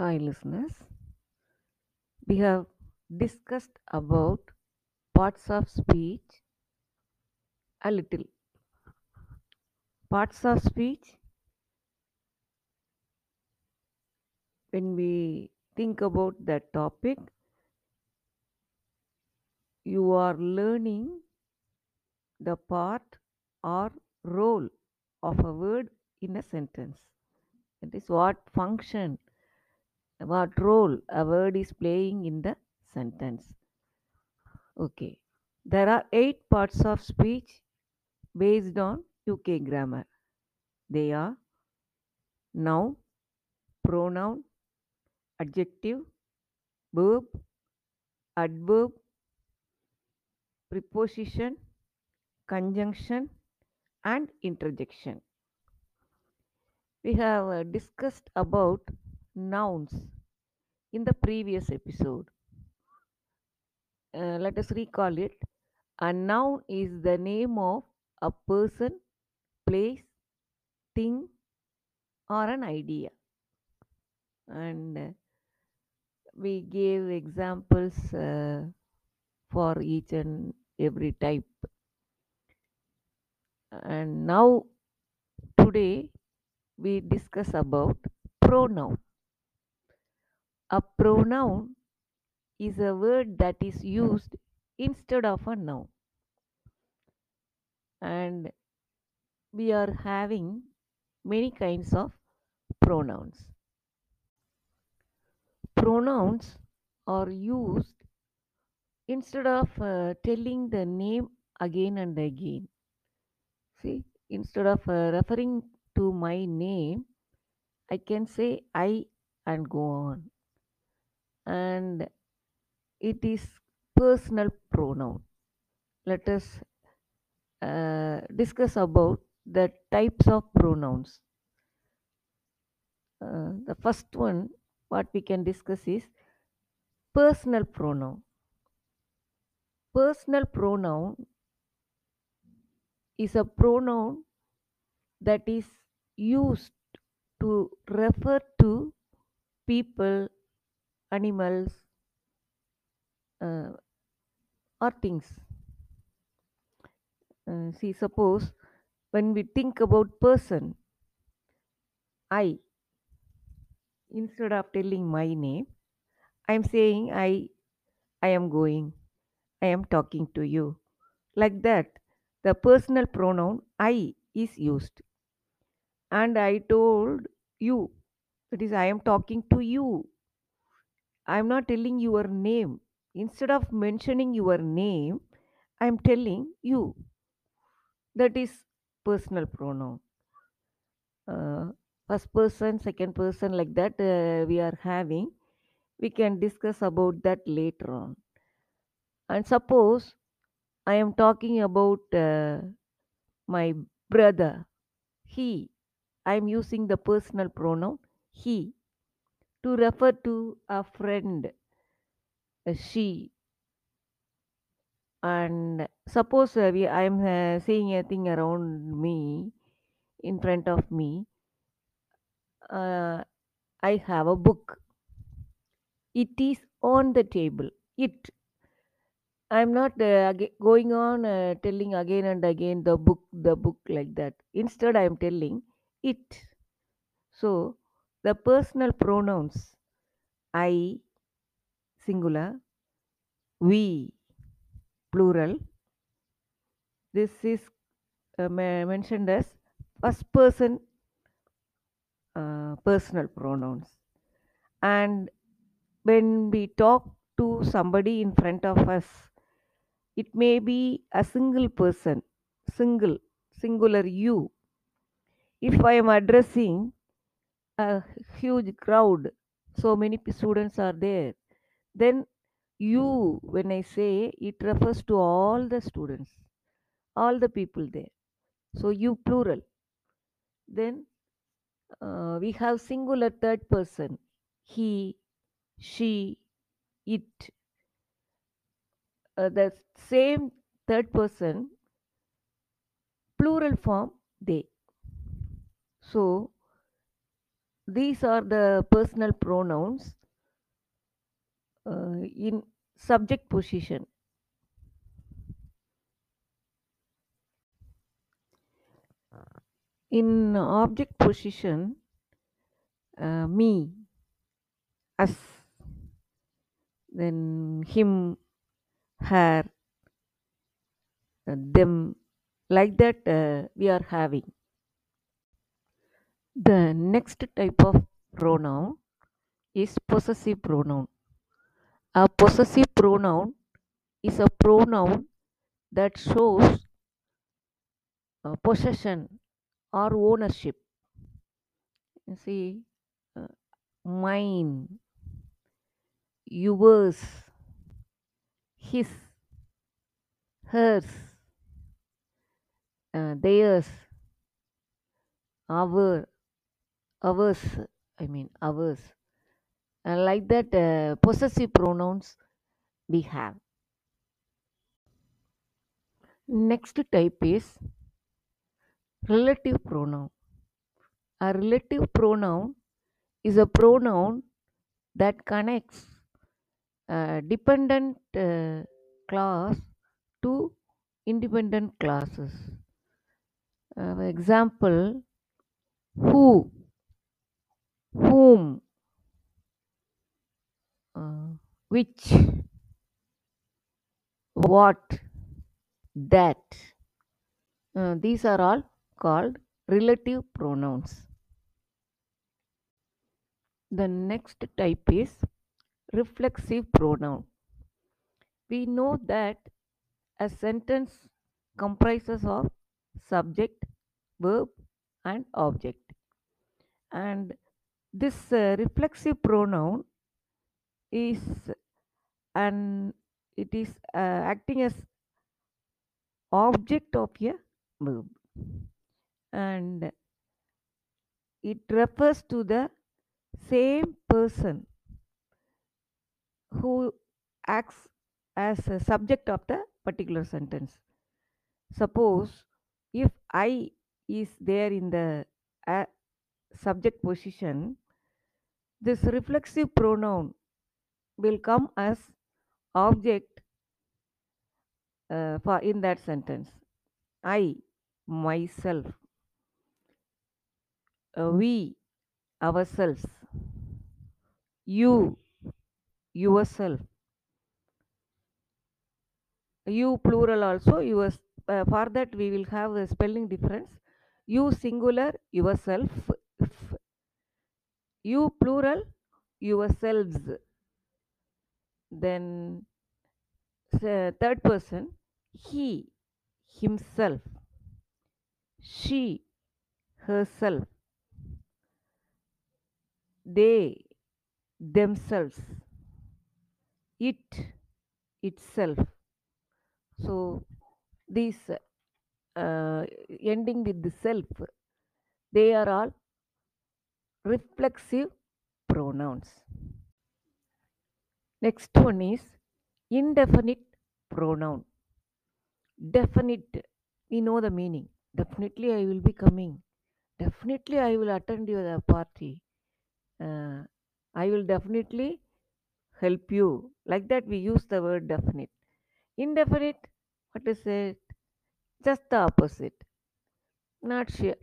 Hi, listeners. We have discussed about parts of speech a little. Parts of speech, when we think about that topic, you are learning the part or role of a word in a sentence. That is what function, what role a word is playing in the sentence. Okay. There are eight parts of speech based on UK grammar. They are noun, pronoun, adjective, verb, adverb, preposition, conjunction, and interjection. We have uh, discussed about nouns in the previous episode. Uh, let us recall it. A noun is the name of a person, place, thing, or an idea. And uh, we gave examples uh, for each and every type. And now, today, we discuss about pronoun. A pronoun is a word that is used instead of a noun. And we are having many kinds of pronouns. Pronouns are used instead of uh, telling the name again and again. See, instead of uh, referring to my name, I can say I and go on. And it is personal pronoun. Let us uh, discuss about the types of pronouns. Uh, the first one, what we can discuss is personal pronoun. Personal pronoun is a pronoun that is used to refer to people, animals, uh, or things. Uh, see, suppose when we think about person, I, instead of telling my name, I am saying I, I am going, I am talking to you. Like that, the personal pronoun I is used. And I told you, that is, I am talking to you. I am not telling your name. Instead of mentioning your name, I am telling you. That is personal pronoun. Uh, first person, second person, like that uh, we are having. We can discuss about that later on. And suppose I am talking about uh, my brother, he. I am using the personal pronoun he to refer to a friend, a she. And suppose uh, we, I am uh, saying a thing around me, in front of me. Uh, I have a book. It is on the table. It. I'm not uh, going on uh, telling again and again the book, the book like that. Instead, I am telling it. So, the personal pronouns I, singular, we, plural. This is uh, mentioned as first person uh, personal pronouns. And when we talk to somebody in front of us, it may be a single person, single, singular you. If I am addressing a huge crowd, so many students are there, then you, when I say, it refers to all the students, all the people there. So you plural. Then uh, we have singular third person, he, she, it. Uh, the same third person, plural form, they. So these are the personal pronouns uh, in subject position. In object position, uh, me, us, then him, her, them, like that uh, we are having. The next type of pronoun is possessive pronoun. A possessive pronoun is a pronoun that shows uh, possession or ownership. You see, uh, mine, yours, his, hers, uh, theirs, our, ours, I mean ours. Uh, like that, uh, possessive pronouns we have. Next type is relative pronoun. A relative pronoun is a pronoun that connects a dependent uh, class to independent classes. Uh, example who, whom, uh, which, what, that. Uh, these are all called relative pronouns. The next type is reflexive pronoun. We know that a sentence comprises of subject, verb, and object. And this uh, reflexive pronoun is and it is uh, acting as object of a verb. And it refers to the same person who acts as a subject of the particular sentence. Suppose if i is there in the uh, subject position this reflexive pronoun will come as object uh, for in that sentence. I myself. Uh, we ourselves. You yourself. You plural also yours uh, for that we will have a spelling difference. You singular yourself you plural yourselves. Then third person he himself. She herself. They themselves. It itself. So these uh, ending with the self they are all reflexive pronouns. Next one is indefinite pronoun. Definite we know the meaning. Definitely i will be coming. Definitely i will attend your party. Uh, i will definitely help you. Like that we use the word definite. Indefinite what is it? Just the opposite. Not sure.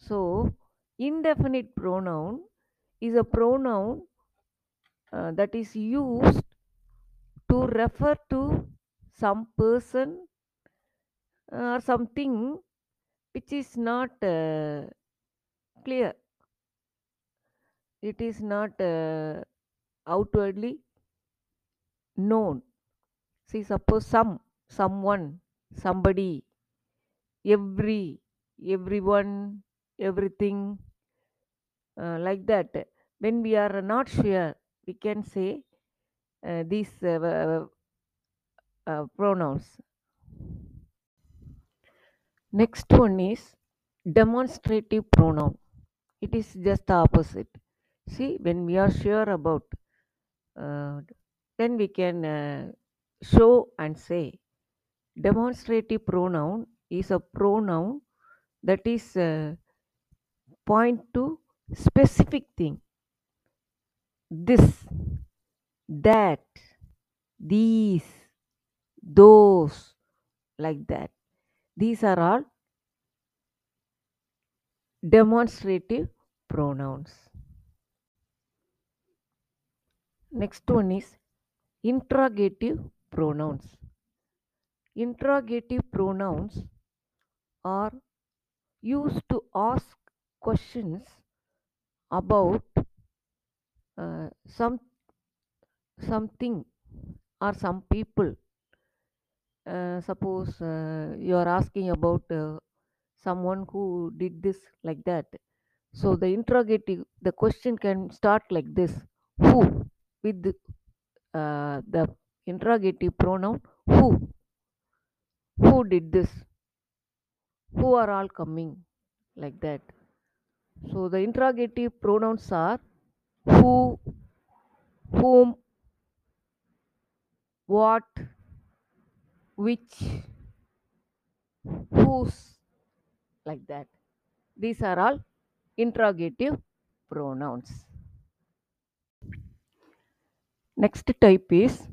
So indefinite pronoun is a pronoun uh, that is used to refer to some person or something which is not uh, clear. It is not uh, outwardly known. See suppose some someone somebody every everyone everything uh, like that. When we are not sure we can say uh, these uh, uh, pronouns. Next one is demonstrative pronoun. It is just the opposite. See when we are sure about uh, then we can show and say demonstrative pronoun is a pronoun that is point to specific thing. This that these those like that. These are all demonstrative pronouns. Next one is interrogative pronouns. Interrogative pronouns are used to ask questions about uh, some something or some people. Uh, suppose uh, you are asking about uh, someone who did this like that. So the interrogative the question can start like this. Who? With the, uh, the interrogative pronoun who. Who did this? Who are all coming like that so the interrogative pronouns are who whom what which whose like that. These are all interrogative pronouns. Next type is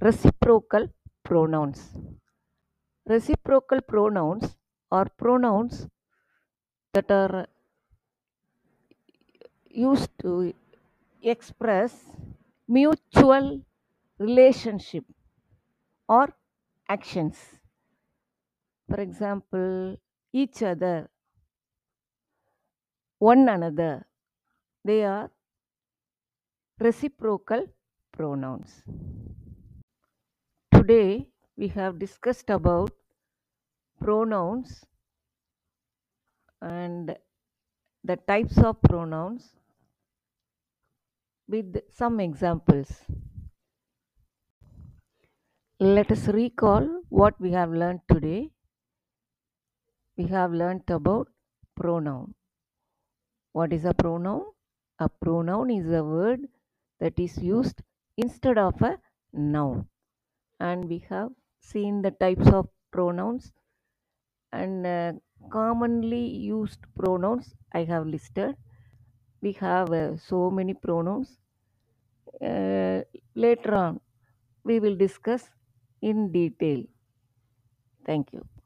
reciprocal pronouns. Reciprocal pronouns are pronouns that are used to express mutual relationship or actions. For example each other one another. They are reciprocal pronouns. Today we have discussed about pronouns and the types of pronouns with some examples. Let us recall what we have learned today. We have learnt about pronoun. What is a pronoun? A pronoun is a word that is used instead of a noun. And we have seen the types of pronouns and uh, commonly used pronouns i have listed we have uh, so many pronouns. Uh, later on we will discuss in detail. Thank you